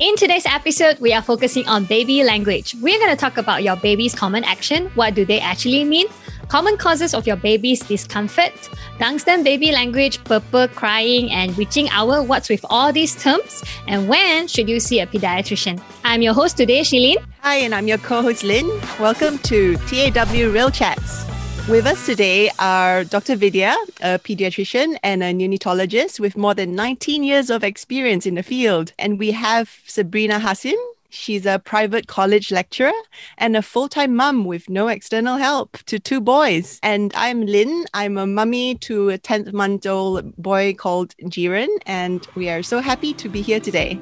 In today's episode, we are focusing on baby language. We're going to talk about your baby's common action. What do they actually mean? Common causes of your baby's discomfort, Dunstan baby language, purple crying, and witching hour. What's with all these terms? And when should you see a pediatrician? I'm your host today, Shilin. Hi, and I'm your co host, Lynn. Welcome to TAW Real Chats. With us today are Dr. Vidya, a pediatrician and a neonatologist with more than 19 years of experience in the field. And we have Sabrina Hasim. She's a private college lecturer and a full time mum with no external help to two boys. And I'm Lynn. I'm a mummy to a 10th month old boy called Jiren. And we are so happy to be here today.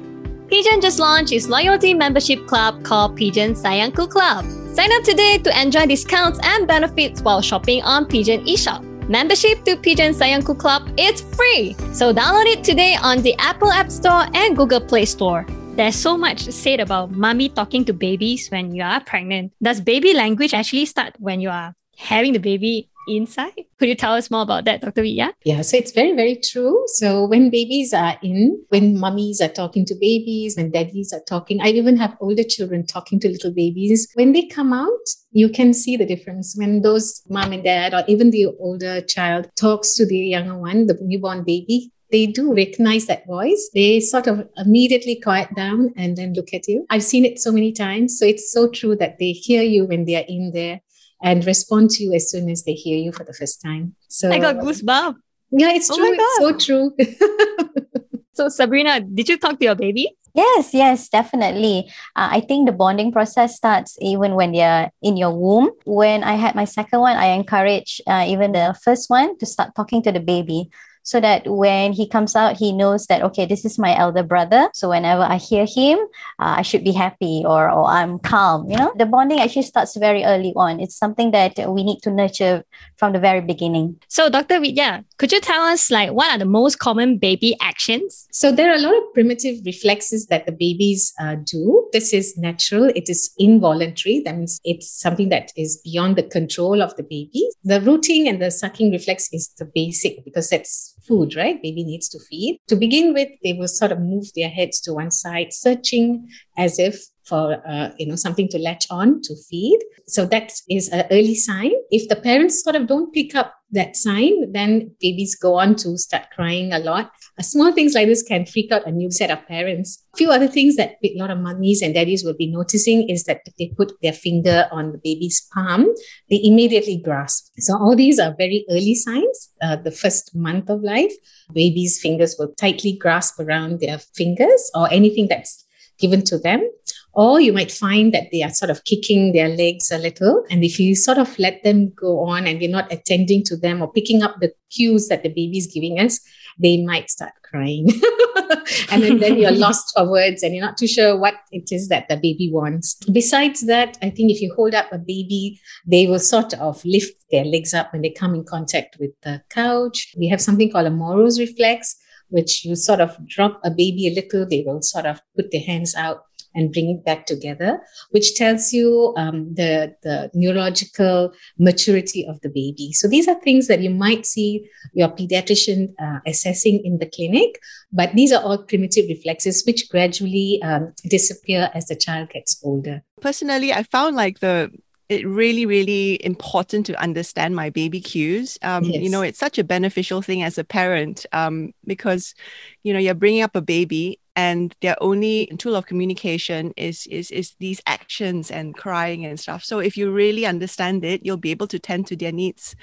Pigeon just launched its loyalty membership club called Pigeon Sayangku Club. Sign up today to enjoy discounts and benefits while shopping on Pigeon eShop. Membership to Pigeon Sayangku Club is free, so download it today on the Apple App Store and Google Play Store. There's so much said about mommy talking to babies when you are pregnant. Does baby language actually start when you are having the baby inside. Could you tell us more about that, Dr. Vidya? Yeah, so it's very, very true. So when babies are in, when mummies are talking to babies, when daddies are talking, I even have older children talking to little babies. When they come out, you can see the difference when those mom and dad, or even the older child, talks to the younger one, the newborn baby they do recognize that voice. They sort of immediately quiet down and then look at you. I've seen it so many times. So it's so true that they hear you when they are in there and respond to you as soon as they hear you for the first time. So I got goosebumps. Yeah, it's true. oh true. It's so true. so Sabrina, did you talk to your baby? Yes, yes, definitely. Uh, I think the bonding process starts even when they're in your womb. When I had my second one, I encourage uh, even the first one to start talking to the baby so that when he comes out, he knows that, okay, this is my elder brother. So whenever I hear him, uh, I should be happy or, or I'm calm. You know, the bonding actually starts very early on. It's something that we need to nurture from the very beginning. So, Dr. Vidya, could you tell us, like, what are the most common baby actions? So, there are a lot of primitive reflexes that the babies uh, do. This is natural, it is involuntary. That means it's something that is beyond the control of the baby. The rooting and the sucking reflex is the basic because that's food, right? Baby needs to feed. To begin with, they will sort of move their heads to one side, searching as if for uh, you know something to latch on to feed. So that is an early sign. If the parents sort of don't pick up that sign, then babies go on to start crying a lot. Uh, small things like this can freak out a new set of parents. A few other things that a lot of mummies and daddies will be noticing is that if they put their finger on the baby's palm, they immediately grasp. So all these are very early signs. Uh, the first month of life, babies' fingers will tightly grasp around their fingers or anything that's given to them. Or you might find that they are sort of kicking their legs a little. And if you sort of let them go on and you're not attending to them or picking up the cues that the baby is giving us, they might start crying. and then, then you're lost for words and you're not too sure what it is that the baby wants. Besides that, I think if you hold up a baby, they will sort of lift their legs up when they come in contact with the couch. We have something called a Moro's reflex, which you sort of drop a baby a little, they will sort of put their hands out and bring it back together, which tells you um, the, the neurological maturity of the baby. So these are things that you might see your pediatrician uh, assessing in the clinic, but these are all primitive reflexes which gradually um, disappear as the child gets older. Personally, I found like the it really really important to understand my baby cues um, yes. you know it's such a beneficial thing as a parent um, because you know you're bringing up a baby and their only tool of communication is is is these actions and crying and stuff. So if you really understand it you'll be able to tend to their needs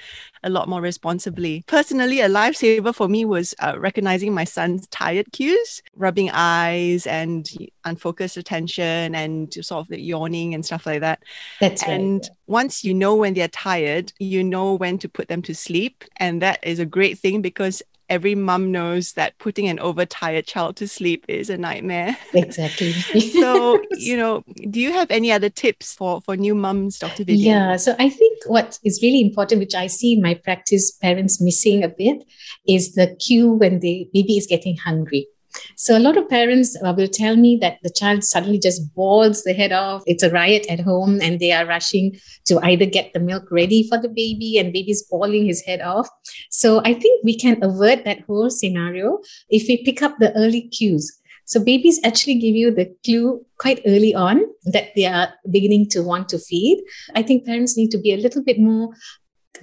a lot more responsibly. Personally a lifesaver for me was uh, recognizing my son's tired cues rubbing eyes and unfocused attention and sort of the yawning and stuff like that. That's and right. once you know when they're tired you know when to put them to sleep. And that is a great thing because every mum knows that putting an overtired child to sleep is a nightmare. Exactly. so, you know, do you have any other tips for, for new mums, Dr. Vidya? Yeah. So I think what is really important, which I see in my practice parents missing a bit, is the cue when the baby is getting hungry. So a lot of parents uh, will tell me that the child suddenly just bawls the head off. It's a riot at home and they are rushing to either get the milk ready for the baby and baby's bawling his head off. So I think we can avert that whole scenario if we pick up the early cues. So babies actually give you the clue quite early on that they are beginning to want to feed. I think parents need to be a little bit more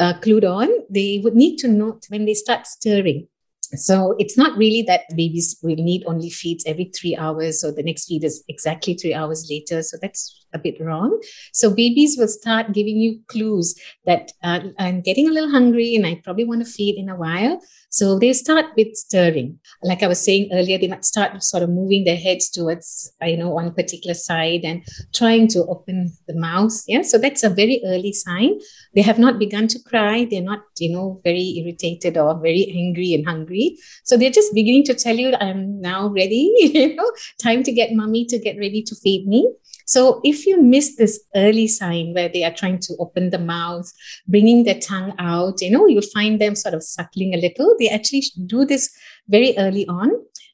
uh, clued on. They would need to note when they start stirring. So it's not really that babies will need only feeds every three hours, or the next feed is exactly three hours later. So that's a bit wrong. So babies will start giving you clues that uh, I'm getting a little hungry and I probably want to feed in a while. So they start with stirring. Like I was saying earlier, they might start sort of moving their heads towards, you know, one particular side and trying to open the mouth. Yeah. So that's a very early sign. They have not begun to cry. They're not, you know, very irritated or very angry and hungry. So they're just beginning to tell you, I'm now ready, you know, time to get mommy to get ready to feed me. So if you miss this early sign where they are trying to open the mouth, bringing their tongue out, you know, you'll find them sort of suckling a little. They actually do this very early on.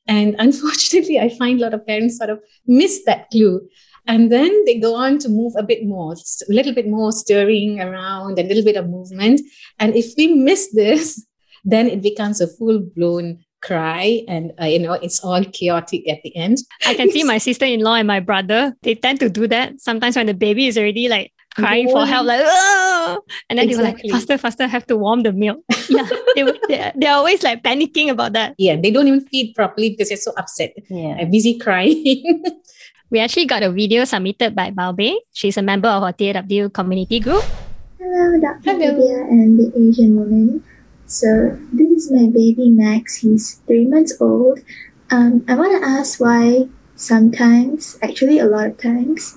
And unfortunately, I find a lot of parents sort of miss that clue. And then they go on to move a bit more, a little bit more stirring around, a little bit of movement. And if we miss this, then it becomes a full blown cry and uh, you know it's all chaotic at the end i can see my sister-in-law and my brother they tend to do that sometimes when the baby is already like crying yeah. for help like oh and then exactly. they were like faster faster have to warm the milk yeah they, they're, they're always like panicking about that yeah they don't even feed properly because they're so upset yeah I'm busy crying we actually got a video submitted by Baobei. She's a member of our TAW community group. Hello, Dr. Hello. and the Asian woman. So this is my baby Max. He's three months old. Um, I want to ask why sometimes, actually a lot of times,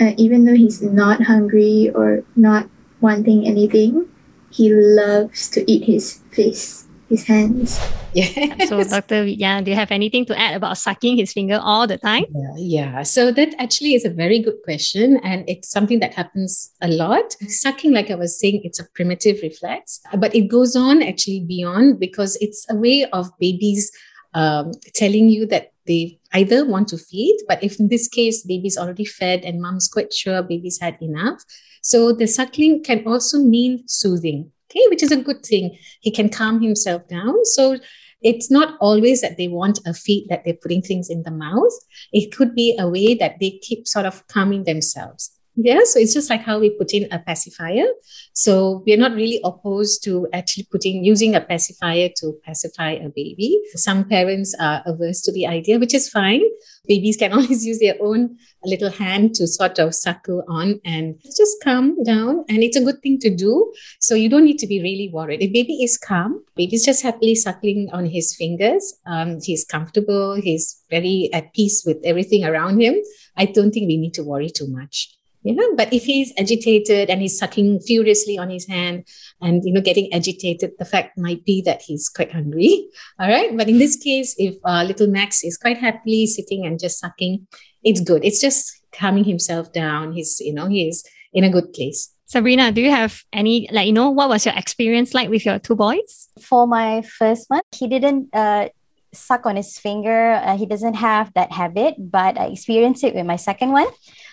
uh, even though he's not hungry or not wanting anything, he loves to eat his face his hands. Yeah. so, Dr. Vidya, do you have anything to add about sucking his finger all the time? Yeah, yeah. So, that actually is a very good question. And it's something that happens a lot. Sucking, like I was saying, it's a primitive reflex, but it goes on actually beyond because it's a way of babies um, telling you that they either want to feed, but if in this case, baby's already fed and mom's quite sure baby's had enough. So, the suckling can also mean soothing okay, which is a good thing. He can calm himself down. So it's not always that they want a feed that they're putting things in the mouth. It could be a way that they keep sort of calming themselves. Yeah, so it's just like how we put in a pacifier. So we're not really opposed to actually putting using a pacifier to pacify a baby. Some parents are averse to the idea, which is fine. Babies can always use their own little hand to sort of suckle on and just calm down. And it's a good thing to do. So you don't need to be really worried. If baby is calm, baby's just happily suckling on his fingers. Um, he's comfortable. He's very at peace with everything around him. I don't think we need to worry too much you know but if he's agitated and he's sucking furiously on his hand and you know getting agitated the fact might be that he's quite hungry all right but in this case if uh, little max is quite happily sitting and just sucking it's good it's just calming himself down he's you know he's in a good place Sabrina, do you have any, like, you know, what was your experience like with your two boys? For my first one, he didn't uh, suck on his finger. Uh, he doesn't have that habit, but I experienced it with my second one.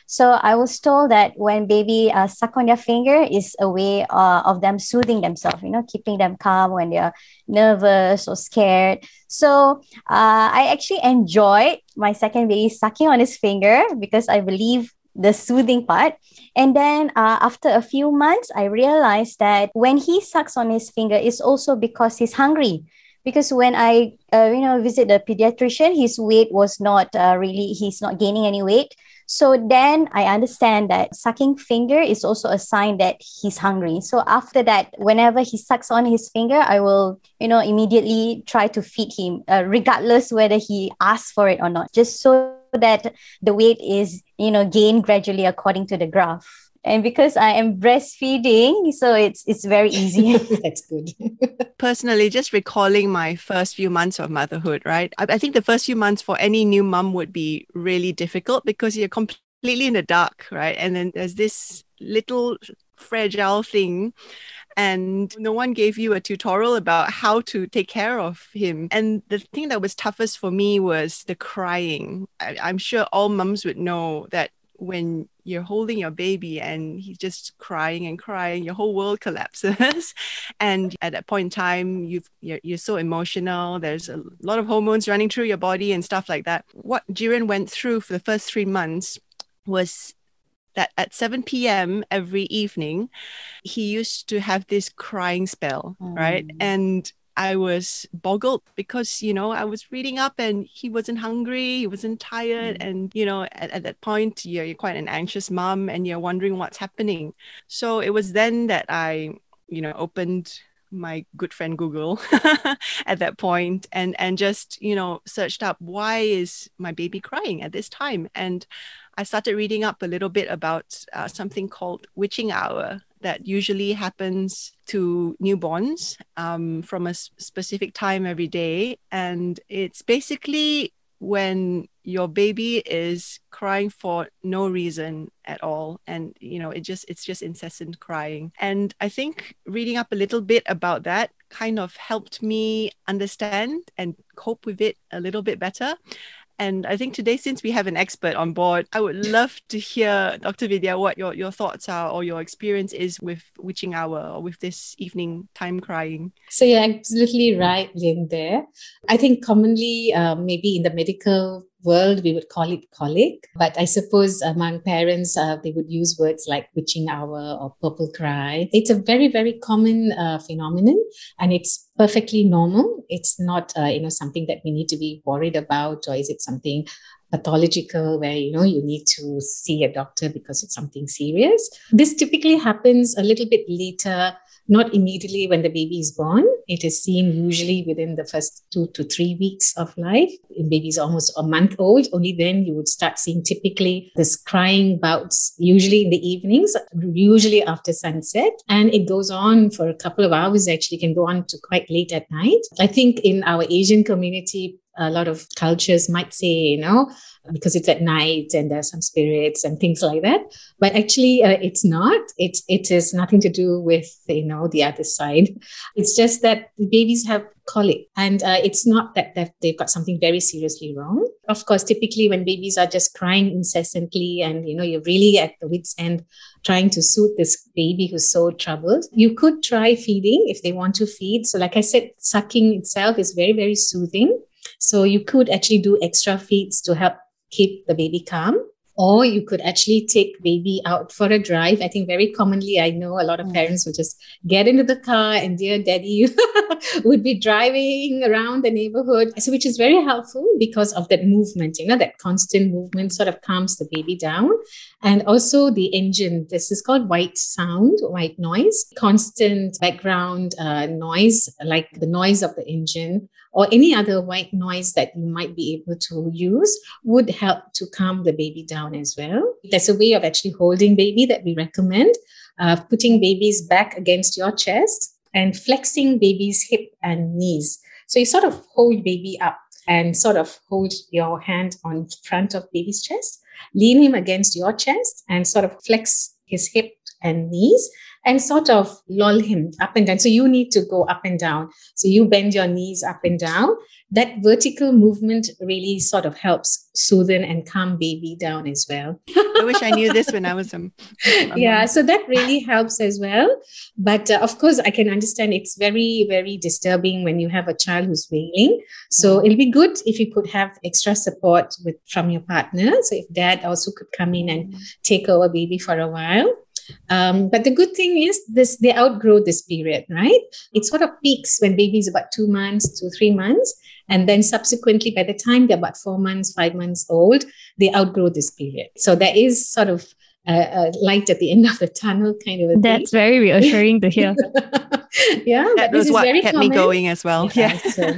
So I was told that when baby uh, suck on their finger is a way uh, of them soothing themselves, you know, keeping them calm when they're nervous or scared. So uh, I actually enjoyed my second baby sucking on his finger because I believe the soothing part. And then uh, after a few months, I realized that when he sucks on his finger, it's also because he's hungry because when I, uh, you know, visit the pediatrician, his weight was not uh, really, he's not gaining any weight. So then I understand that sucking finger is also a sign that he's hungry. So after that, whenever he sucks on his finger, I will, you know, immediately try to feed him, uh, regardless whether he asks for it or not, just so that the weight is, you know, gained gradually according to the graph and because i am breastfeeding so it's it's very easy that's good personally just recalling my first few months of motherhood right I, I, think the first few months for any new mom would be really difficult because you're completely in the dark right and then there's this little fragile thing and no one gave you a tutorial about how to take care of him. And the thing that was toughest for me was the crying. I, am sure all mums would know that when you're holding your baby and he's just crying and crying, your whole world collapses. and at that point in time, you've, you're, you're so emotional. There's a lot of hormones running through your body and stuff like that. What Jiren went through for the first three months was that at 7 p.m. every evening, he used to have this crying spell, mm. right? And I was boggled because, you know, I was reading up and he wasn't hungry, he wasn't tired. Mm. And, you know, at, at that point, you're, you're quite an anxious mom and you're wondering what's happening. So it was then that I, you know, opened my good friend Google at that point and and just you know searched up why is my baby crying at this time and I started reading up a little bit about uh, something called witching hour that usually happens to newborns um, from a specific time every day. And it's basically when your baby is crying for no reason at all. And you know it just it's just incessant crying. And i think reading up a little bit about that kind of helped me understand and cope with it a little bit better and I think today, since we have an expert on board, I would love to hear, Dr. Vidya, what your, your thoughts are or your experience is with witching hour or with this evening time crying. So you're absolutely right, Lynn, there. I think commonly, uh, maybe in the medical world, we would call it colic. But I suppose among parents, uh, they would use words like witching hour or purple cry. It's a very, very common uh, phenomenon and it's perfectly normal. It's not, uh, you know, something that we need to be worried about or is it something pathological where you know you need to see a doctor because it's something serious this typically happens a little bit later not immediately when the baby is born. It is seen usually within the first two to three weeks of life. In babies almost a month old, only then you would start seeing typically this crying bouts, usually in the evenings, usually after sunset. And it goes on for a couple of hours, actually, can go on to quite late at night. I think in our Asian community, a lot of cultures might say, you know, because it's at night and there's some spirits and things like that. But actually, uh, it's not. It's it is nothing to do with you know the other side. It's just that the babies have colic, and uh, it's not that they've got something very seriously wrong. Of course, typically when babies are just crying incessantly, and you know you're really at the wits end trying to soothe this baby who's so troubled, you could try feeding if they want to feed. So, like I said, sucking itself is very very soothing. So you could actually do extra feeds to help keep the baby calm. Or you could actually take baby out for a drive. I think very commonly i know a lot of mm. parents will just get into the car and dear daddy would be driving around the neighborhood. So which is very helpful because of that movement you know that constant movement sort of calms the baby down. And also the engine. This is called white sound white noise. Constant background uh, noise like the noise of the engine or any other white noise that you might be able to use would help to calm the baby down as well. There's a way of actually holding baby that we recommend, uh, putting baby's back against your chest and flexing baby's hip and knees. So you sort of hold baby up and sort of hold your hand on front of baby's chest, lean him against your chest and sort of flex his hip and knees and sort of lull him up and down. So you need to go up and down. So you bend your knees up and down. That vertical movement really sort of helps soothe and calm baby down as well. I wish I knew this when I was um, yeah, so that really helps as well. But uh, of course, I can understand it's very, very disturbing when you have a child who's wailing. So mm-hmm. it'll be good if you could have extra support with from your partner. So if dad also could come in and mm-hmm. take over baby for a while. Um, but the good thing is this they outgrow this period, right? It sort of peaks when baby is about two months to three months. And then subsequently, by the time they're about four months, five months old, they outgrow this period. So there is sort of a, a light at the end of the tunnel kind of That's thing. very reassuring to hear. yeah, that was what kept common. me going as well. Yeah. so,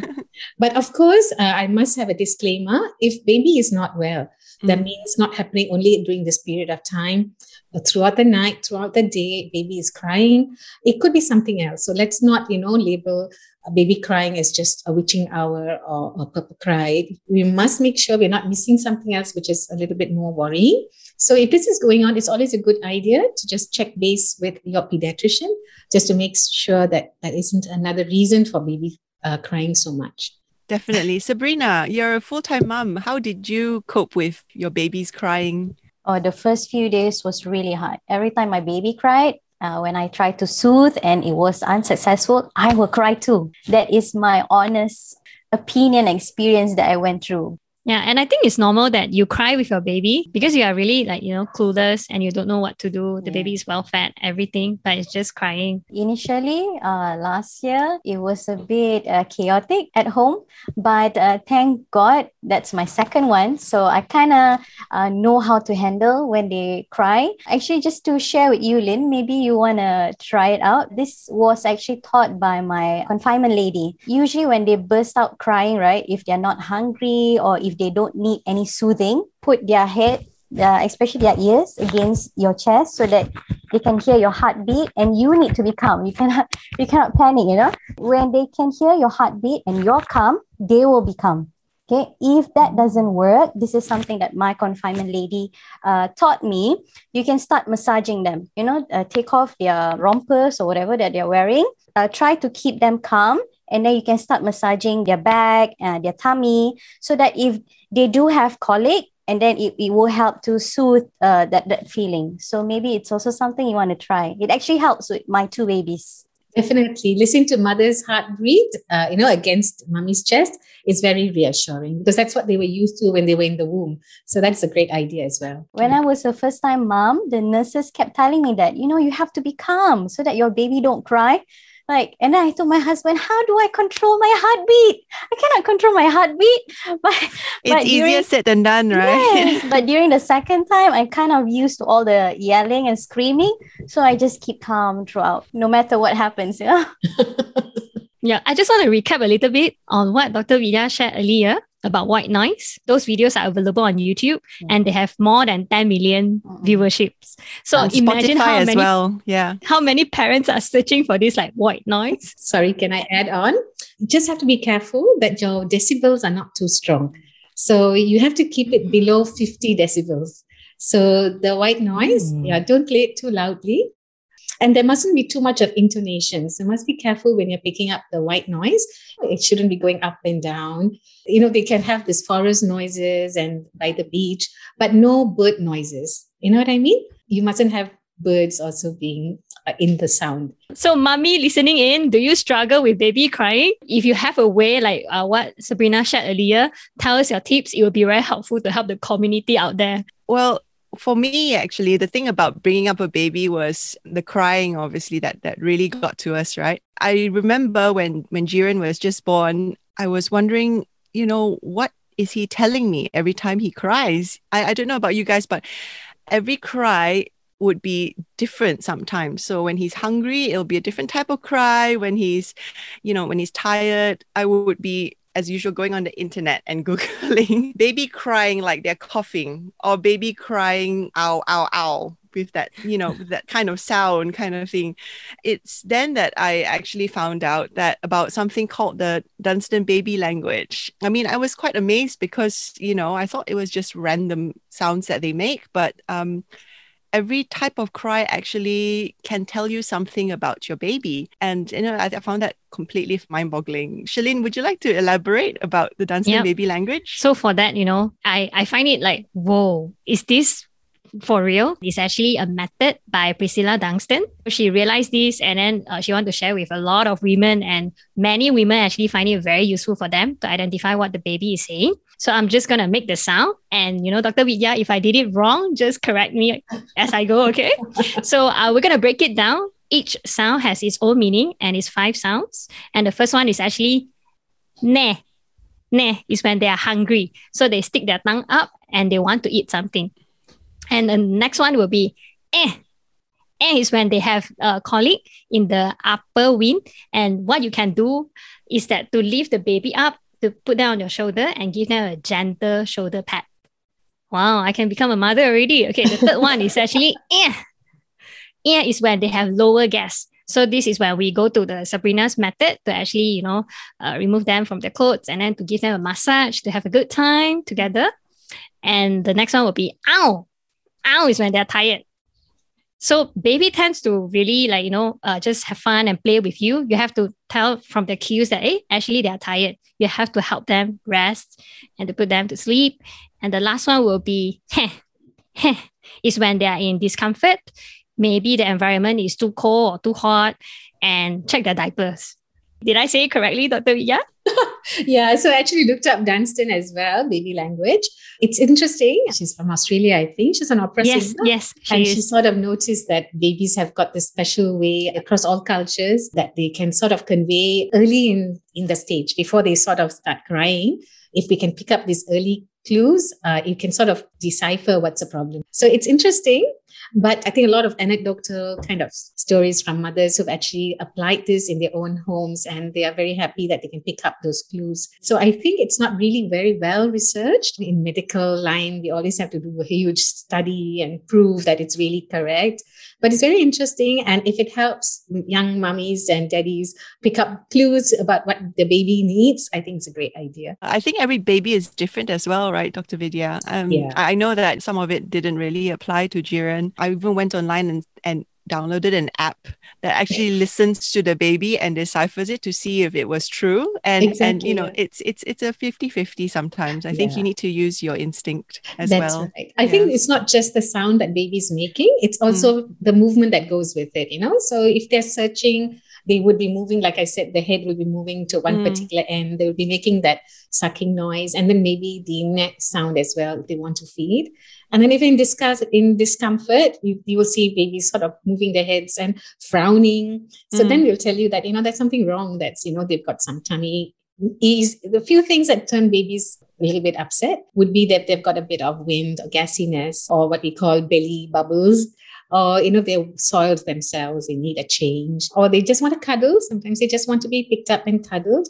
but of course, uh, I must have a disclaimer. If baby is not well, mm. that means not happening only during this period of time throughout the night, throughout the day, baby is crying. It could be something else. So let's not, you know, label a baby crying as just a witching hour or a purple cry. We must make sure we're not missing something else, which is a little bit more worrying. So if this is going on, it's always a good idea to just check base with your pediatrician just to make sure that that isn't another reason for baby uh, crying so much. Definitely. Sabrina, you're a full time mom. How did you cope with your baby's crying? Oh, the first few days was really hard. Every time my baby cried, uh, when I tried to soothe and it was unsuccessful, I will cry too. That is my honest opinion experience that I went through. Yeah, and I think it's normal that you cry with your baby because you are really like, you know, clueless and you don't know what to do. The yeah. baby is well fed, everything, but it's just crying. Initially, uh, last year, it was a bit uh, chaotic at home, but uh, thank God that's my second one. So I kind of uh, know how to handle when they cry. Actually, just to share with you, Lynn, maybe you want to try it out. This was actually taught by my confinement lady. Usually, when they burst out crying, right, if they're not hungry or if if they don't need any soothing, put their head, uh, especially their ears, against your chest so that they can hear your heartbeat and you need to be calm. You cannot you cannot panic, you know. When they can hear your heartbeat and you're calm, they will become. Okay, if that doesn't work, this is something that my confinement lady uh, taught me. You can start massaging them. You know, uh, take off their rompers or whatever that they're wearing. Uh, try to keep them calm and then you can start massaging their back and uh, their tummy so that if they do have colic and then it, it will help to soothe uh, that, that feeling. So maybe it's also something you want to try. It actually helps with my two babies. Definitely. Listening to mother's heartbeat uh, you know against mommy's chest is very reassuring because that's what they were used to when they were in the womb. So that's a great idea as well. When i was a first time mom the nurses kept telling me that you know you have to be calm so that your baby don't cry like, and then I told my husband, how do I control my heartbeat? I cannot control my heartbeat. But it's but easier during, said than done, right? Yes, but during the second time, I kind of used to all the yelling and screaming. So I just keep calm throughout, no matter what happens. Yeah. yeah, I just want to recap a little bit on what Dr. Vidya shared earlier about white noise. Those videos are available on YouTube mm. and they have more than 10 million mm. viewerships. So on imagine Spotify how as many well. Yeah. How many parents are searching for this like white noise? Sorry, can I add on? You just have to be careful that your decibels are not too strong. So you have to keep it below 50 decibels. So the white noise, mm. yeah, don't play it too loudly. And there mustn't be too much of intonations. So you must be careful when you're picking up the white noise. It shouldn't be going up and down. You know, they can have this forest noises and by the beach, but no bird noises. You know what I mean? You mustn't have birds also being uh, in the sound. So, mommy listening in, do you struggle with baby crying? If you have a way like uh, what Sabrina shared earlier, tell us your tips. It will be very helpful to help the community out there. Well, for me actually the thing about bringing up a baby was the crying obviously that that really got to us right? I remember when when jiren was just born i was wondering you know what is he telling me every time he cries? I, I don't know about you guys but every cry would be different sometimes. So when he's hungry it'll be a different type of cry. When he's you know when he's tired i would be as usual, going on the internet and Googling baby crying like they're coughing or baby crying ow, ow, ow with that, you know, that kind of sound kind of thing. It's then that I actually found out that about something called the Dunstan baby language. I mean, I was quite amazed because, you know, I thought it was just random sounds that they make, but um, every type of cry actually can tell you something about your baby. And you know, I, I found that completely mind-boggling. Shalene, would you like to elaborate about the Dunstan yep. baby language? So for that, you know, I, I find it like, whoa, is this for real. It's actually a method by Priscilla Dunstan. She realized this and then uh, she wanted to share with a lot of women, and many women actually find it very useful for them to identify what the baby is saying. So I'm just gonna make the sound, and you know, Dr. Vidya, if I did it wrong, just correct me as I go. Okay. so uh, we're gonna break it down. Each sound has its own meaning, and it's five sounds. And the first one is actually ne. Ne is when they are hungry, so they stick their tongue up and they want to eat something. And the next one will be eh. Eh is when they have a colic in the upper wing. And what you can do is that to lift the baby up, to put them on your shoulder and give them a gentle shoulder pat. Wow, I can become a mother already. Okay, the third one is actually eh. Eh is when they have lower gas. So this is where we go to the Sabrina's method to actually, you know, uh, remove them from their clothes and then to give them a massage to have a good time together. And the next one will be ow is when they're tired. So baby tends to really like, you know, uh, just have fun and play with you. You have to tell from the cues that, hey, actually they're tired. You have to help them rest and to put them to sleep. And the last one will be, heh, heh, is when they are in discomfort. Maybe the environment is too cold or too hot, and check their diapers. Did I say correctly, Dr. Vidya? Yeah, so I actually looked up Dunstan as well, baby language. It's interesting. She's from Australia, I think. She's an opera yes, singer. Yes, she and is. she sort of noticed that babies have got this special way across all cultures that they can sort of convey early in, in the stage before they sort of start crying. If we can pick up these early clues, uh, you can sort of decipher what's a problem. So it's interesting. But I think a lot of anecdotal kind of stories from mothers who've actually applied this in their own homes and they are very happy that they can pick up those clues. So I think it's not really very well researched. In medical line, we always have to do a huge study and prove that it's really correct. But it's very interesting. And if it helps young mummies and daddies pick up clues about what the baby needs, I think it's a great idea. I think every baby is different as well, right, Dr. Vidya? Um, yeah. I know that some of it didn't really apply to Jiren. I even went online and, and downloaded an app that actually listens to the baby and deciphers it to see if it was true and exactly. and you know it's it's it's a 50-50 sometimes i yeah. think you need to use your instinct as That's well right. i yeah. think it's not just the sound that baby's making it's also mm. the movement that goes with it you know so if they're searching they would be moving like i said the head will be moving to one mm. particular end they will be making that sucking noise and then maybe the neck sound as well if they want to feed and then if in discuss in discomfort, you, you will see babies sort of moving their heads and frowning. So mm. then we'll tell you that, you know, there's something wrong. That's, you know, they've got some tummy is the few things that turn babies a little bit upset would be that they've got a bit of wind or gassiness or what we call belly bubbles or you know they've soiled themselves they need a change or they just want to cuddle sometimes they just want to be picked up and cuddled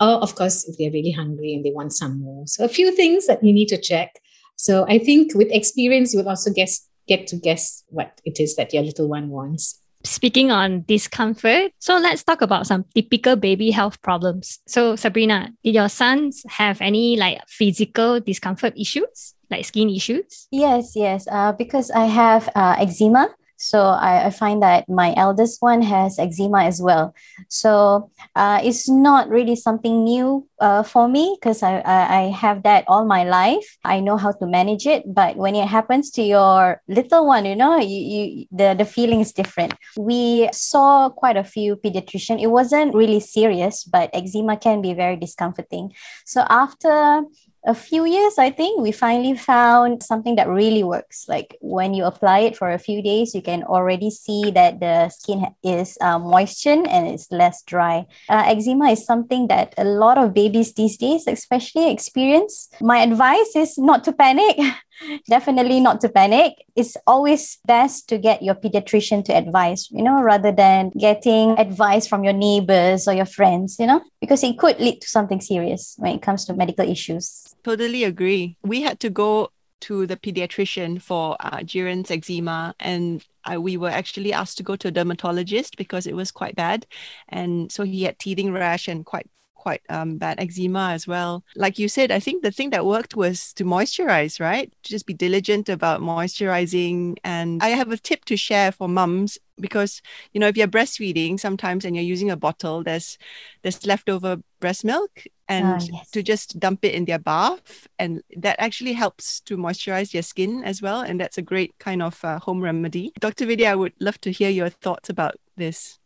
or of course if they're really hungry and they want some more so a few things that you need to check so I think with experience, you will also guess, get to guess what it is that your little one wants. Speaking on discomfort, so let's talk about some typical baby health problems. So Sabrina, did your sons have any like physical discomfort issues, like skin issues? Yes, yes. Uh, because I have uh, eczema. So I, I, find that my eldest one has eczema as well. So uh, it's not really something new uh, for me because I, I, I have that all my life. I know how to manage it. But when it happens to your little one, you know, you, you the, the feeling is different. We saw quite a few pediatrician. It wasn't really serious, but eczema can be very discomforting. So after a few years, I think, we finally found something that really works. Like when you apply it for a few days, you can already see that the skin is uh, moistened and it's less dry. Uh, eczema is something that a lot of babies these days, especially, experience. My advice is not to panic. definitely not to panic. It's always best to get your pediatrician to advise, you know, rather than getting advice from your neighbors or your friends, you know, because it could lead to something serious when it comes to medical issues. Totally agree. We had to go to the pediatrician for uh, Jiren's eczema and uh, we were actually asked to go to a dermatologist because it was quite bad and so he had teething rash and quite quite um, bad eczema as well. Like you said, I think the thing that worked was to moisturize, right? To just be diligent about moisturizing. And I have a tip to share for mums because you know if you're breastfeeding sometimes and you're using a bottle there's there's leftover breast milk and uh, yes. to just dump it in their bath and that actually helps to moisturize your skin as well and that's a great kind of uh, home remedy dr vidya i would love to hear your thoughts about this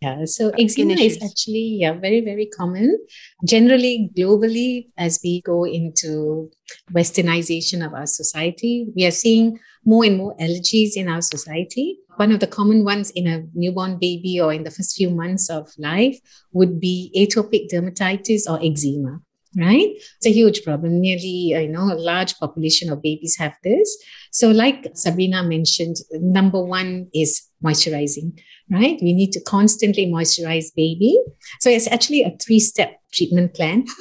yeah, so eczema is actually yeah very very common. Generally, globally, as we go into westernization of our society, we are seeing more and more allergies in our society. One of the common ones in a newborn baby or in the first few months of life would be atopic dermatitis or eczema right it's a huge problem nearly you know a large population of babies have this so like sabrina mentioned number one is moisturizing right? We need to constantly moisturize baby. So it's actually a three step treatment plan.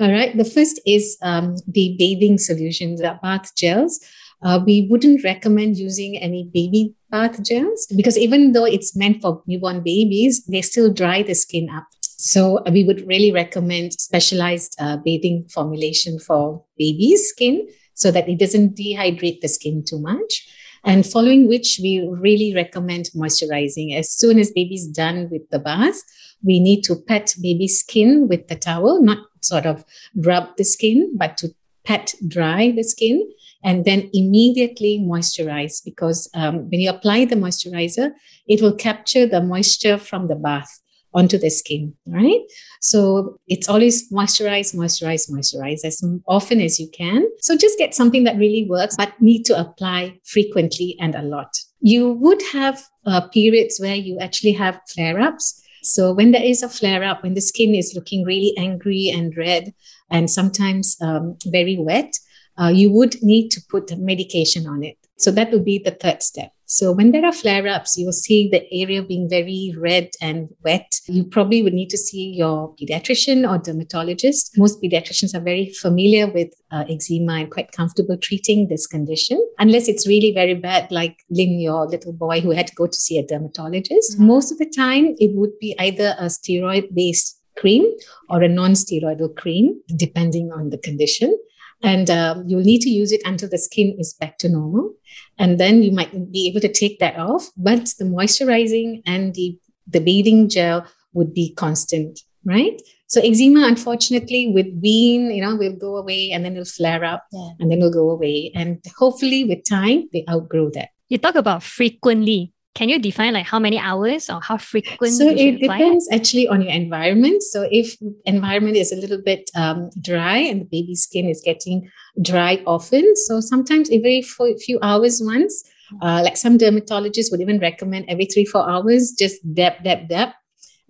All right. The first is um, the bathing solutions, the bath gels. Uh, we wouldn't recommend using any baby bath gels because even though it's meant for newborn babies, they still dry the skin up. So we would really recommend specialized uh, bathing formulation for baby's skin so that it doesn't dehydrate the skin too much and following which we really recommend moisturizing. As soon as baby's done with the bath, we need to pat baby's skin with the towel, not sort of rub the skin, but to pat dry the skin. and then immediately moisturize because um, when you apply the moisturizer, it will capture the moisture from the bath onto the skin, right? So it's always moisturize, moisturize, moisturize as often as you can. So just get something that really works, but need to apply frequently and a lot. You would have uh, periods where you actually have flare ups. So when there is a flare up, when the skin is looking really angry and red and sometimes um, very wet, uh, you would need to put medication on it. So that would be the third step. So when there are flare ups, you'll see the area being very red and wet. You probably would need to see your pediatrician or dermatologist. Most pediatricians are very familiar with uh, eczema and quite comfortable treating this condition, unless it's really very bad, like Lynn, your little boy who had to go to see a dermatologist. Mm-hmm. Most of the time, it would be either a steroid based cream or a non steroidal cream, depending on the condition. And um, you'll need to use it until the skin is back to normal. And then you might be able to take that off. But the moisturizing and the, the bathing gel would be constant, right? So eczema, unfortunately, with wean, you know, will go away and then it'll flare up yeah. and then it'll go away. And hopefully with time, they outgrow that. You talk about frequently. Can you define like how many hours or how frequent? So it depends actually on your environment. So if environment is a little bit um, dry and the baby skin is getting dry often, so sometimes every few hours once, uh, like some dermatologists would even recommend every three four hours, just dab dab dab,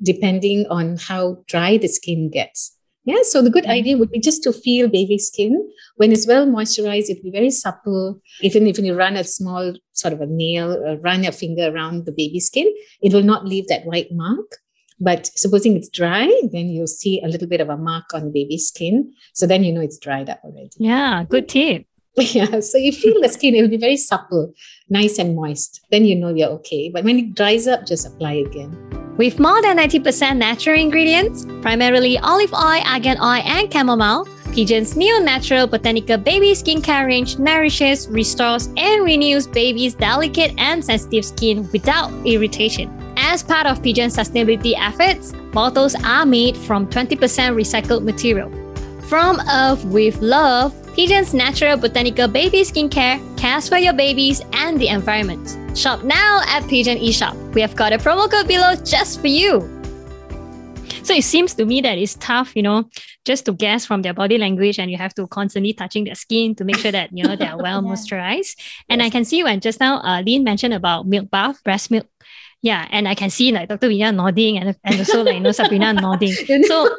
depending on how dry the skin gets. Yeah, so the good mm-hmm. idea would be just to feel baby skin. When it's well moisturized, it'll be very supple. Even if you run a small sort of a nail, or run your finger around the baby skin, it will not leave that white mark. But supposing it's dry, then you'll see a little bit of a mark on baby skin. So then you know it's dried up already. Yeah, good tip. Yeah, so you feel the skin, it will be very supple, nice and moist. Then you know you're okay. But when it dries up, just apply again. With more than 90% natural ingredients, primarily olive oil, argan oil, and chamomile, Pigeon's new natural botanical baby skincare range nourishes, restores, and renews baby's delicate and sensitive skin without irritation. As part of Pigeon's sustainability efforts, bottles are made from 20% recycled material. From Earth with Love, Pigeon's natural botanical baby skincare cares for your babies and the environment. Shop now at Pigeon eShop. We have got a promo code below just for you. So it seems to me that it's tough, you know, just to guess from their body language and you have to constantly touching their skin to make sure that, you know, they're well yeah. moisturized. And yes. I can see when just now uh, Lynn mentioned about milk bath, breast milk. Yeah, and I can see like Dr. Vidya nodding and, and also like, you know, Sabrina nodding. So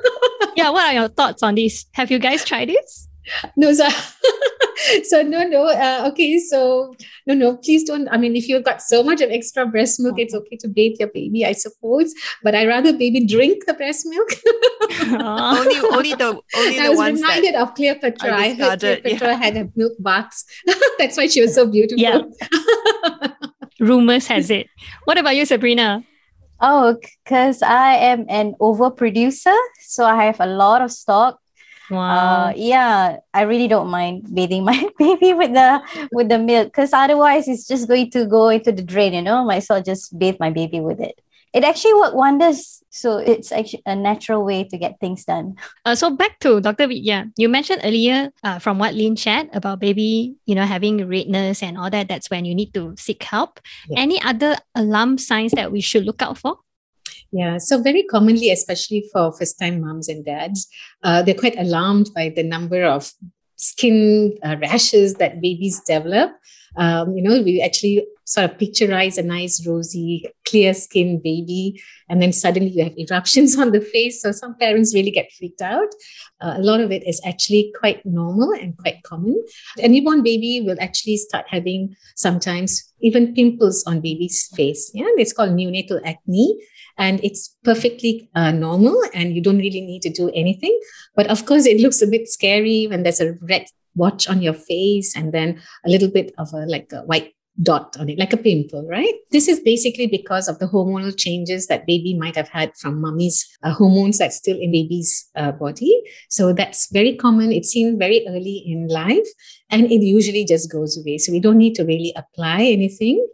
yeah, what are your thoughts on this? Have you guys tried this? No, so so no no uh, okay so no no please don't i mean if you've got so much of extra breast milk it's okay to bathe your baby i suppose but i rather baby drink the breast milk only only the only I the was ones reminded of Cleopatra. I, I heard Cleopatra yeah. had a milk bath. That's why she was so beautiful. Yeah. Rumors has it. What about you, Sabrina? Oh, because I am an overproducer, so I have a lot of stock Wow. Uh, yeah, I really don't mind bathing my baby with the with the milk because otherwise it's just going to go into the drain. You know, might as well just bathe my baby with it. It actually worked wonders. So it's actually a natural way to get things done. Uh, so back to Dr. Yeah, you mentioned earlier uh, from what Lynn shared about baby, you know, having redness and all that. That's when you need to seek help. Yeah. Any other alarm signs that we should look out for? Yeah, so very commonly, especially for first time moms and dads, uh, they're quite alarmed by the number of skin uh, rashes that babies develop. Um, you know, we actually sort of picturize a nice, rosy, clear skinned baby, and then suddenly you have eruptions on the face. So some parents really get freaked out. Uh, a lot of it is actually quite normal and quite common. A newborn baby will actually start having sometimes even pimples on baby's face. Yeah, it's called neonatal acne and it's perfectly uh, normal and you don't really need to do anything but of course it looks a bit scary when there's a red watch on your face and then a little bit of a like a white dot on it, like a pimple, right? This is basically because of the hormonal changes that baby might have had from mummy's uh, hormones that's still in baby's uh, body. So that's very common. It's seen very early in life and it usually just goes away. So we don't need to really apply anything.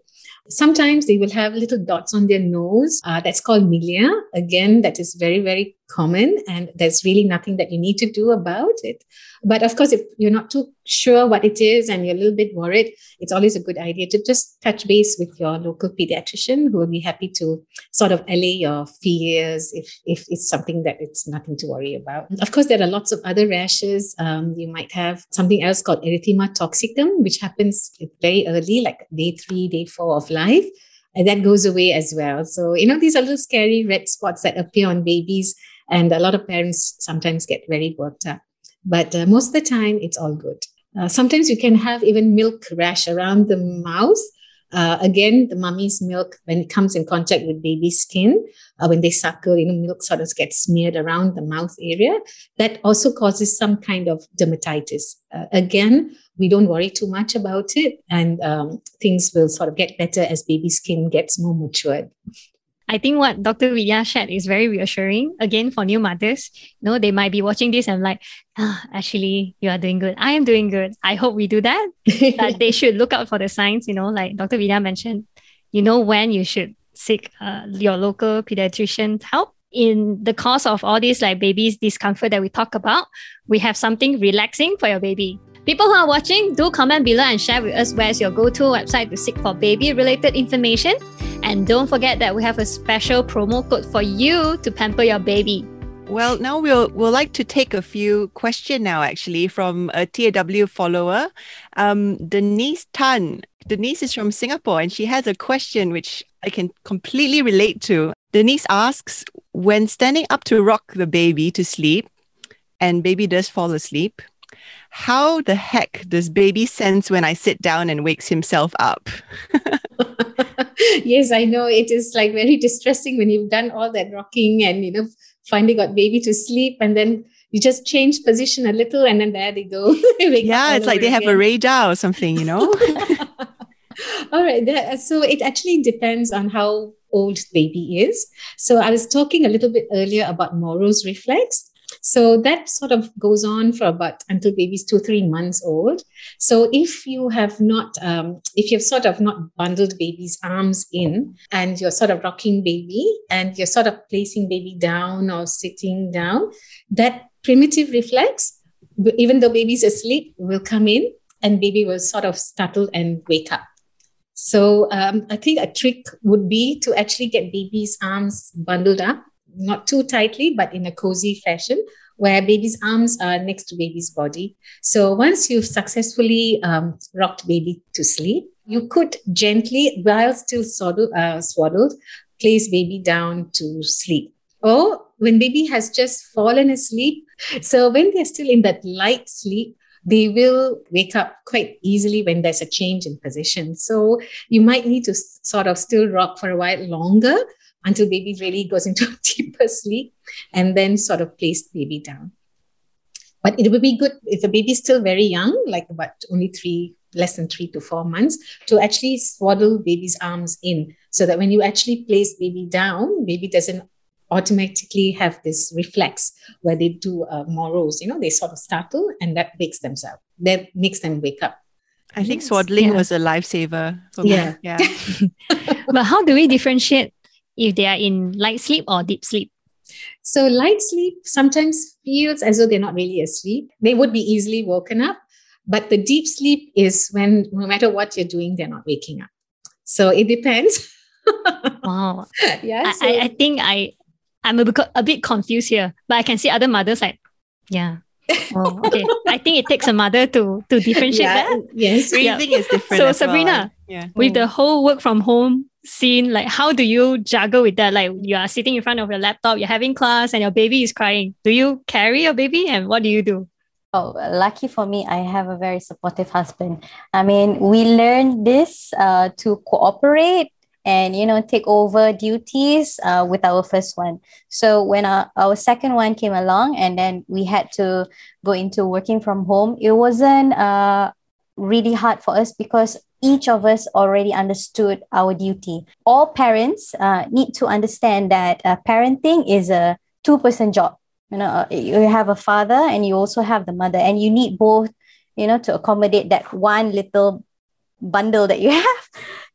Sometimes they will have little dots on their nose. Uh, that's called milia. Again, that is very, very common and there's really nothing that you need to do about it. But of course, if you're not too sure what it is and you're a little bit worried, it's always a good idea to just touch base with your local pediatrician who will be happy to sort of allay your fears if, if it's something that it's nothing to worry about. Of course, there are lots of other rashes. Um, you might have something else called erythema toxicum, which happens very early, like day three, day four of life and that goes away as well. So, you know, these are little scary red spots that appear on babies and a lot of parents sometimes get very worked up. But uh, most of the time, it's all good. Uh, sometimes you can have even milk rash around the mouth. Uh, again, the mummy's milk, when it comes in contact with baby skin, uh, when they suckle, you know, milk sort of gets smeared around the mouth area. That also causes some kind of dermatitis. Uh, again, we don't worry too much about it, and um, things will sort of get better as baby skin gets more matured. I think what Dr. Vidya shared is very reassuring. Again, for new mothers, you know, they might be watching this and like, ah, actually, you are doing good. I am doing good. I hope we do that. that they should look out for the signs, you know, like Dr. Vidya mentioned, you know, when you should seek uh, your local pediatrician's help. In the course of all this like baby's discomfort that we talk about, we have something relaxing for your baby. People who are watching, do comment below and share with us where's your go-to website to seek for baby-related information. And don't forget that we have a special promo code for you to pamper your baby. Well, now we'll we'll like to take a few question now actually from a TAW follower, um, Denise Tan. Denise is from Singapore and she has a question which I can completely relate to. Denise asks, when standing up to rock the baby to sleep, and baby does fall asleep, how the heck does baby sense when I sit down and wakes himself up? yes, I know it is like very distressing when you've done all that rocking and you know finally got baby to sleep and then you just change position a little and then there they go. yeah, it's like they again. have a radar or something, you know. all right. That, so it actually depends on how old baby is. So I was talking a little bit earlier about Moro's reflex. So that sort of goes on for about until baby's two, three months old. So if you have not, um, if you've sort of not bundled baby's arms in and you're sort of rocking baby and you're sort of placing baby down or sitting down, that primitive reflex, even though baby's asleep, will come in and baby will sort of startle and wake up. So um, I think a trick would be to actually get baby's arms bundled up not too tightly, but in a cozy fashion where baby's arms are next to baby's body. So once you've successfully um, rocked baby to sleep, you could gently, while still swaddled, uh, swaddled, place baby down to sleep. Or when baby has just fallen asleep, so when they're still in that light sleep, they will wake up quite easily when there's a change in position. So you might need to sort of still rock for a while longer until baby really goes into a deeper sleep and then sort of place baby down. But it would be good if the baby is still very young, like about only three, less than three to four months, to actually swaddle baby's arms in so that when you actually place baby down, baby doesn't automatically have this reflex where they do uh, Moro's, you know, they sort of startle and that wakes them up. That makes them wake up. I think swaddling yeah. was a lifesaver for yeah. me. Yeah. but how do we differentiate if they are in light sleep or deep sleep? So, light sleep sometimes feels as though they're not really asleep. They would be easily woken up, but the deep sleep is when no matter what you're doing, they're not waking up. So, it depends. wow. Yeah. So, I, I think I, I'm a bit, a bit confused here, but I can see other mothers like, yeah, oh, okay. I think it takes a mother to to differentiate yeah, that. Yes, breathing yeah. is different. So Sabrina, well. yeah. with the whole work from home scene, like how do you juggle with that? Like you are sitting in front of your laptop, you're having class, and your baby is crying. Do you carry your baby, and what do you do? Oh, lucky for me, I have a very supportive husband. I mean, we learned this uh, to cooperate and you know take over duties uh, with our first one so when our, our second one came along and then we had to go into working from home it wasn't uh, really hard for us because each of us already understood our duty. All parents uh, need to understand that uh, parenting is a two person job. You know, uh, you have a father and you also have the mother, and you need both, you know, to accommodate that one little bundle that you have.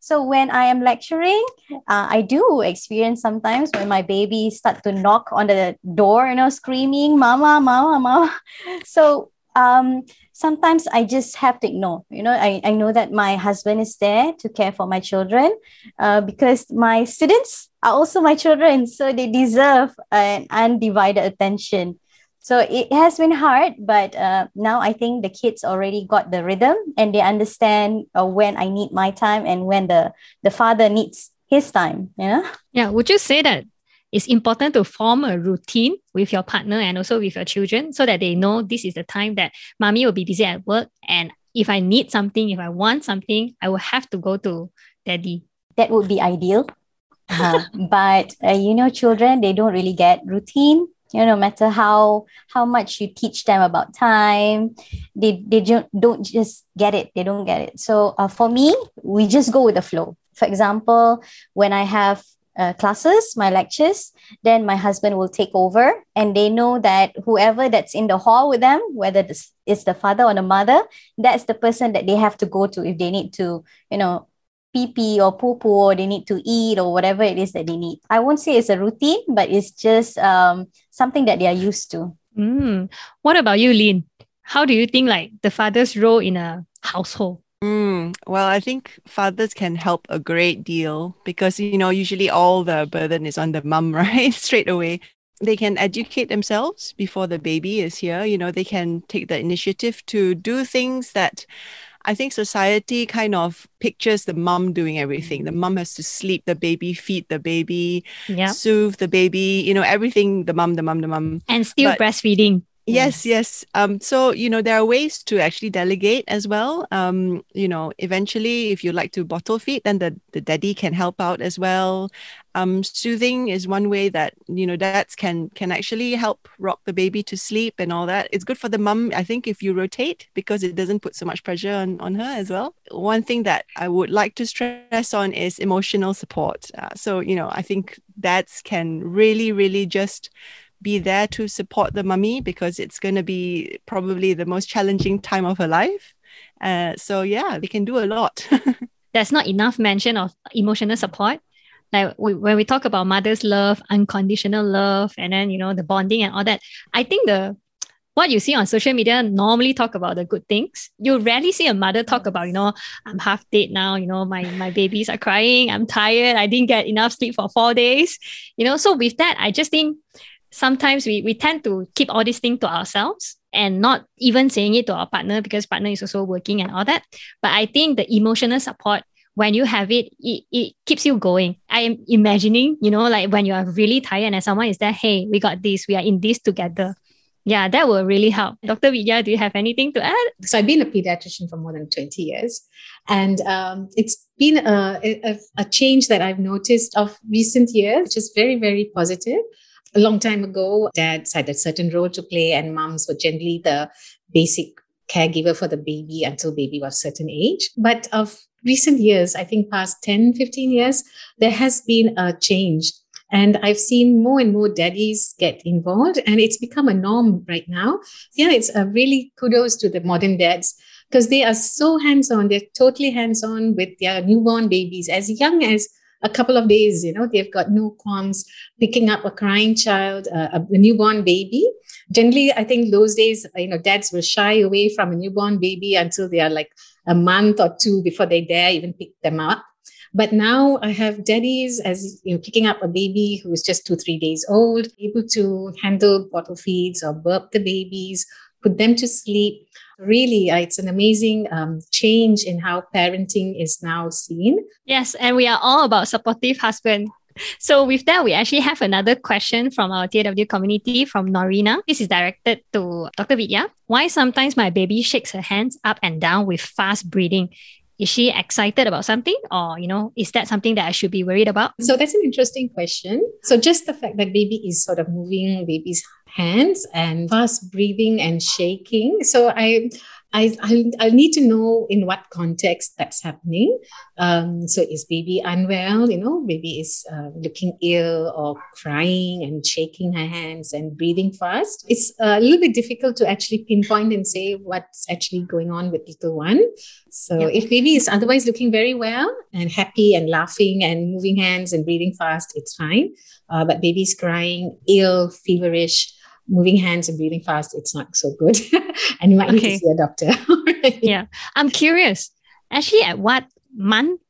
So when I am lecturing, uh, I do experience sometimes when my baby start to knock on the door, you know, screaming, "Mama, mama, mama." So um, sometimes I just have to ignore. You know, I, I know that my husband is there to care for my children uh, because my students are also my children. So they deserve an undivided attention. So it has been hard, but uh, now I think the kids already got the rhythm and they understand uh, when I need my time and when the, the father needs his time. Yeah. Yeah. Would you say that it's important to form a routine with your partner and also with your children so that they know this is the time that mommy will be busy at work. And if I need something, if I want something, I will have to go to daddy. That would be ideal. Uh, but uh, you know, children, they don't really get routine. You know, no matter how how much you teach them about time, they they don't don't just get it. They don't get it. So uh, for me, we just go with the flow. For example, when I have uh, classes, my lectures, then my husband will take over. And they know that whoever that's in the hall with them, whether this is the father or the mother, that's the person that they have to go to if they need to, you know, pee pee or poo poo or they need to eat or whatever it is that they need. I won't say it's a routine, but it's just um, something that they are used to. Mm. What about you, Lynn? How do you think like the father's role in a household? Mm, well, I think fathers can help a great deal because, you know, usually all the burden is on the mum, right? Straight away. They can educate themselves before the baby is here. You know, they can take the initiative to do things that I think society kind of pictures the mum doing everything. The mum has to sleep the baby, feed the baby, yep. soothe the baby, you know, everything the mum, the mum, the mum. And still but, breastfeeding. Yes, yes. Um, so you know there are ways to actually delegate as well. Um, you know, eventually, if you like to bottle feed, then the the daddy can help out as well. Um, soothing is one way that you know dads can can actually help rock the baby to sleep and all that. It's good for the mum, I think, if you rotate because it doesn't put so much pressure on on her as well. One thing that I would like to stress on is emotional support. Uh, so you know, I think dads can really, really just be there to support the mummy because it's going to be probably the most challenging time of her life. Uh, so yeah, they can do a lot. There's not enough mention of emotional support. Like we, when we talk about mother's love, unconditional love, and then you know the bonding and all that, I think the what you see on social media normally talk about the good things. You rarely see a mother talk about, you know, I'm half dead now, you know, my, my babies are crying, I'm tired, I didn't get enough sleep for four days. You know, so with that, I just think sometimes we, we tend to keep all these things to ourselves and not even saying it to our partner because partner is also working and all that. But I think the emotional support, when you have it, it, it keeps you going. I am imagining, you know, like when you are really tired and someone is there, hey, we got this, we are in this together. Yeah, that will really help. Dr. Vidya, do you have anything to add? So I've been a pediatrician for more than 20 years. And um, it's been a, a, a change that I've noticed of recent years, which is very, very positive a long time ago, dads had a certain role to play, and moms were generally the basic caregiver for the baby until baby was certain age. But of recent years, I think past 10, 15 years, there has been a change. And I've seen more and more daddies get involved, and it's become a norm right now. Yeah, it's a really kudos to the modern dads because they are so hands on. They're totally hands on with their newborn babies as young as a couple of days, you know, they've got no qualms picking up a crying child, uh, a, a newborn baby. Generally, I think those days, you know, dads will shy away from a newborn baby until they are like a month or two before they dare even pick them up. But now I have daddies as you know, picking up a baby who is just two, three days old, able to handle bottle feeds or burp the babies, put them to sleep really uh, it's an amazing um, change in how parenting is now seen yes and we are all about supportive husband so with that, we actually have another question from our TW community from Norina. This is directed to Dr. Vidya. Why sometimes my baby shakes her hands up and down with fast breathing? Is she excited about something or, you know, is that something that I should be worried about? So that's an interesting question. So just the fact that baby is sort of moving baby's hands and fast breathing and shaking. So I I, I'll, I'll need to know in what context that's happening. Um, so is baby unwell? You know, baby is uh, looking ill or crying and shaking her hands and breathing fast. It's a little bit difficult to actually pinpoint and say what's actually going on with little one. So if baby is otherwise looking very well and happy and laughing and moving hands and breathing fast, it's fine. Uh, but baby's crying, ill, feverish, moving hands and breathing fast, it's not so good. and you might okay. need to see a doctor. yeah. I'm curious. Actually, at what month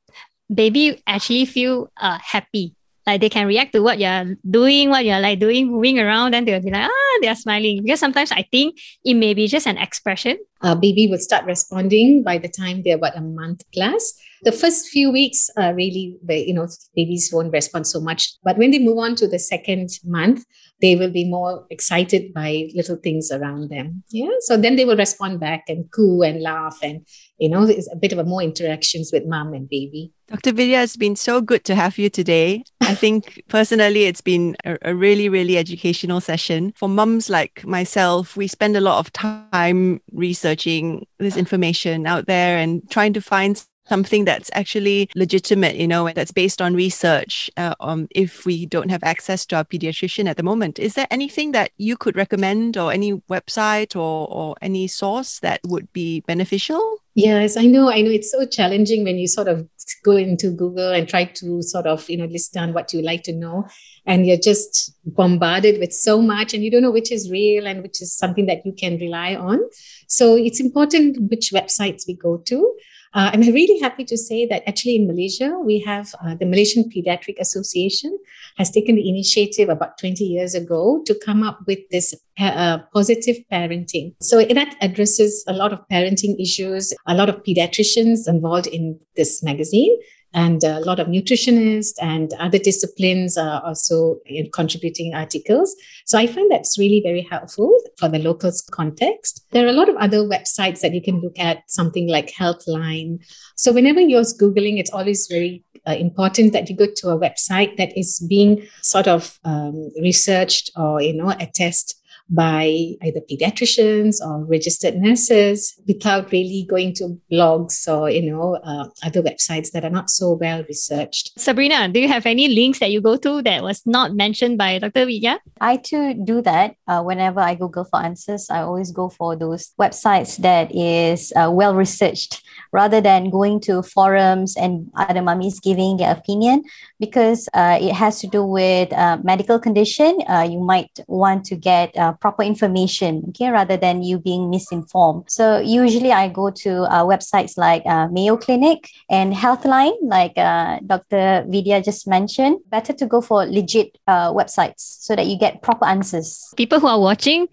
baby actually feel uh, happy? Like they can react to what you're doing, what you're like doing, moving around, and they'll be like, ah, they're smiling. Because sometimes I think it may be just an expression. Uh, baby will start responding by the time they're about a month plus. The first few weeks, uh, really, you know, babies won't respond so much. But when they move on to the second month, they will be more excited by little things around them. Yeah. So then they will respond back and coo and laugh and, you know, it's a bit of a more interactions with mom and baby. Dr. Vidya, it's been so good to have you today. I think personally, it's been a, a, really, really educational session. For mums like myself, we spend a lot of time researching this information out there and trying to find something that's actually legitimate, you know, that's based on research uh, um, if we don't have access to our pediatrician at the moment. Is there anything that you could recommend or any website or, or any source that would be beneficial? Yes, I know. I know it's so challenging when you sort of go into Google and try to sort of, you know, list down what you like to know. And you're just bombarded with so much, and you don't know which is real and which is something that you can rely on. So it's important which websites we go to. Uh, I'm really happy to say that actually in Malaysia, we have uh, the Malaysian Pediatric Association has taken the initiative about 20 years ago to come up with this uh, positive parenting. So that addresses a lot of parenting issues, a lot of pediatricians involved in this magazine and a lot of nutritionists and other disciplines are also contributing articles. So I find that's really very helpful for the locals context. There are a lot of other websites that you can look at, something like Healthline. So whenever you're Googling, it's always very uh, important that you go to a website that is being sort of um, researched or, you know, attest by either pediatricians or registered nurses without really going to blogs or you know uh, other websites that are not so well researched. Sabrina do you have any links that you go to that was not mentioned by dr vidya i too do that. Uh, whenever i google for answers i always go for those websites that is uh, well researched rather than going to forums and other mummies giving their opinion because uh, it has to do with uh, medical condition. Uh, you might want to get proper information, okay, rather than you being misinformed. So usually I go to uh, websites like uh, Mayo Clinic and Healthline, like uh, Dr. Vidya just mentioned. Better to go for legit uh, websites so that you get proper answers. People who are watching,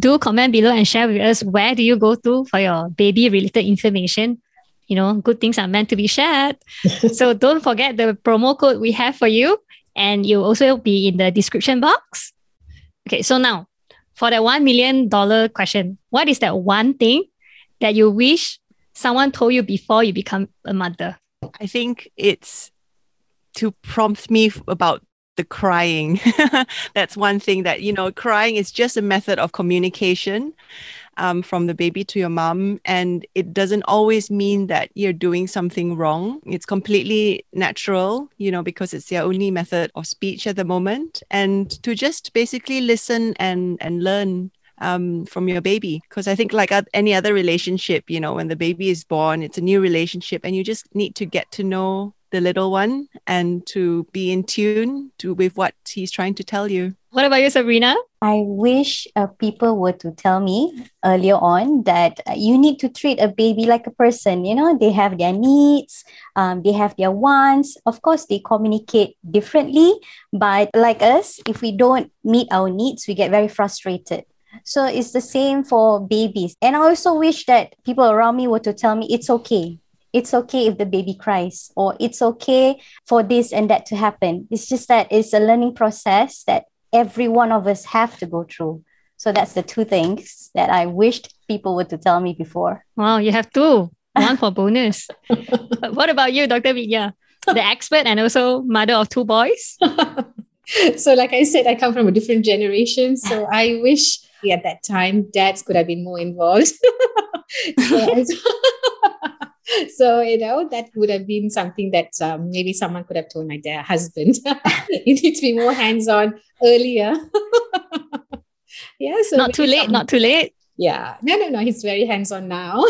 do comment below and share with us where do you go to for your baby related information you know good things are meant to be shared so don't forget the promo code we have for you and you'll also be in the description box okay so now for that $1 million question, what is that one thing that you wish someone told you before you become a mother? I think it's to prompt me about the crying. That's one thing that, you know, crying is just a method of communication um, from the baby to your mom. And it doesn't always mean that you're doing something wrong. It's completely natural, you know, because it's their only method of speech at the moment. And to just basically listen and, and learn um, from your baby. Because I think, like any other relationship, you know, when the baby is born, it's a new relationship, and you just need to get to know the little one and to be in tune to with what he's trying to tell you. What about you, Sabrina? I wish uh, people were to tell me earlier on that uh, you need to treat a baby like a person. You know, they have their needs, um, they have their wants. Of course, they communicate differently, but like us, if we don't meet our needs, we get very frustrated. So it's the same for babies. And I also wish that people around me were to tell me it's okay it's okay if the baby cries or it's okay for this and that to happen. It's just that it's a learning process that every one of us have to go through. So that's the two things that i wished people would to tell me before. Wow you have two. One for bonus. What about you dr vidya? The expert and also mother of two boys? So like i said i come from a different generation. So i wish at that time, dads could have been more involved. so, so, you know, that would have been something that um, maybe someone could have told my dad, husband, you need to be more hands on earlier. yeah. So not too late, not too late. Yeah. No, no, no. He's very hands on now.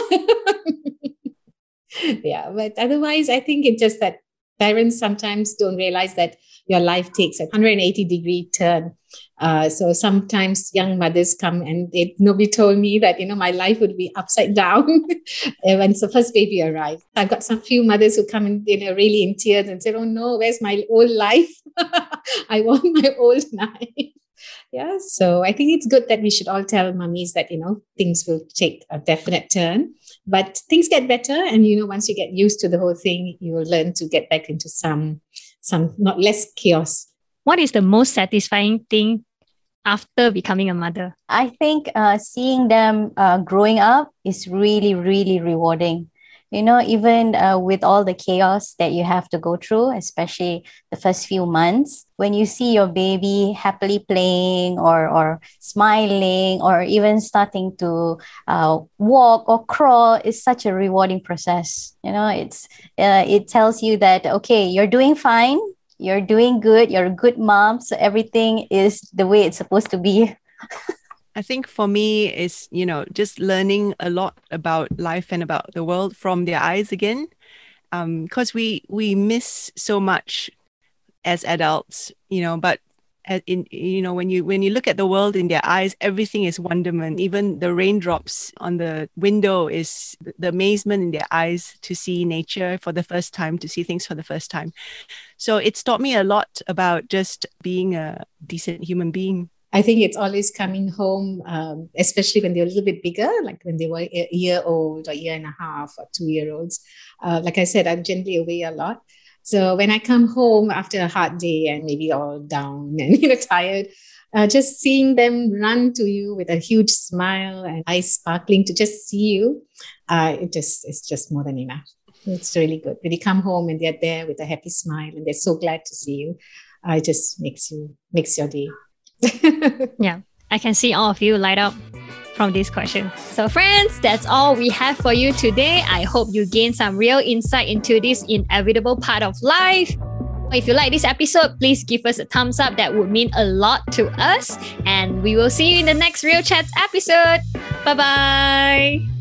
yeah. But otherwise, I think it's just that parents sometimes don't realize that your life takes a 180 degree turn. Uh, so sometimes young mothers come and they, nobody told me that you know my life would be upside down when the first baby arrived. I've got some few mothers who come in you know really in tears and said, "Oh no, where's my old life? I want my old life." yeah so i think it's good that we should all tell mummies that you know things will take a definite turn but things get better and you know once you get used to the whole thing you will learn to get back into some some not less chaos. What is the most satisfying thing after becoming a mother? I think uh, seeing them uh, growing up is really, really rewarding. You know, even uh, with all the chaos that you have to go through, especially the first few months, when you see your baby happily playing or, or smiling or even starting to uh, walk or crawl is such a rewarding process. You know, it's uh, it tells you that okay, you're doing fine, you're doing good, you're a good mom, so everything is the way it's supposed to be. I think for me is, you know, just learning a lot about life and about the world from their eyes again. because um, we we miss so much as adults, you know, but in you know when you when you look at the world in their eyes everything is wonderment even the raindrops on the window is the amazement in their eyes to see nature for the first time to see things for the first time so it's taught me a lot about just being a decent human being I think it's always coming home, um, especially when they're a little bit bigger, like when they were a year old or year and a half or two year olds. Uh, like I said, I'm generally away a lot. So when I come home after a hard day and maybe all down and you know tired, uh, just seeing them run to you with a huge smile and eyes sparkling to just see you, uh, it just it's just more than enough. It's really good when you come home and they're there with a happy smile and they're so glad to see you. Uh, it just makes you makes your day. yeah, I can see all of you light up from this question. So, friends, that's all we have for you today. I hope you gain some real insight into this inevitable part of life. If you like this episode, please give us a thumbs up. That would mean a lot to us. And we will see you in the next Real Chats episode. Bye bye.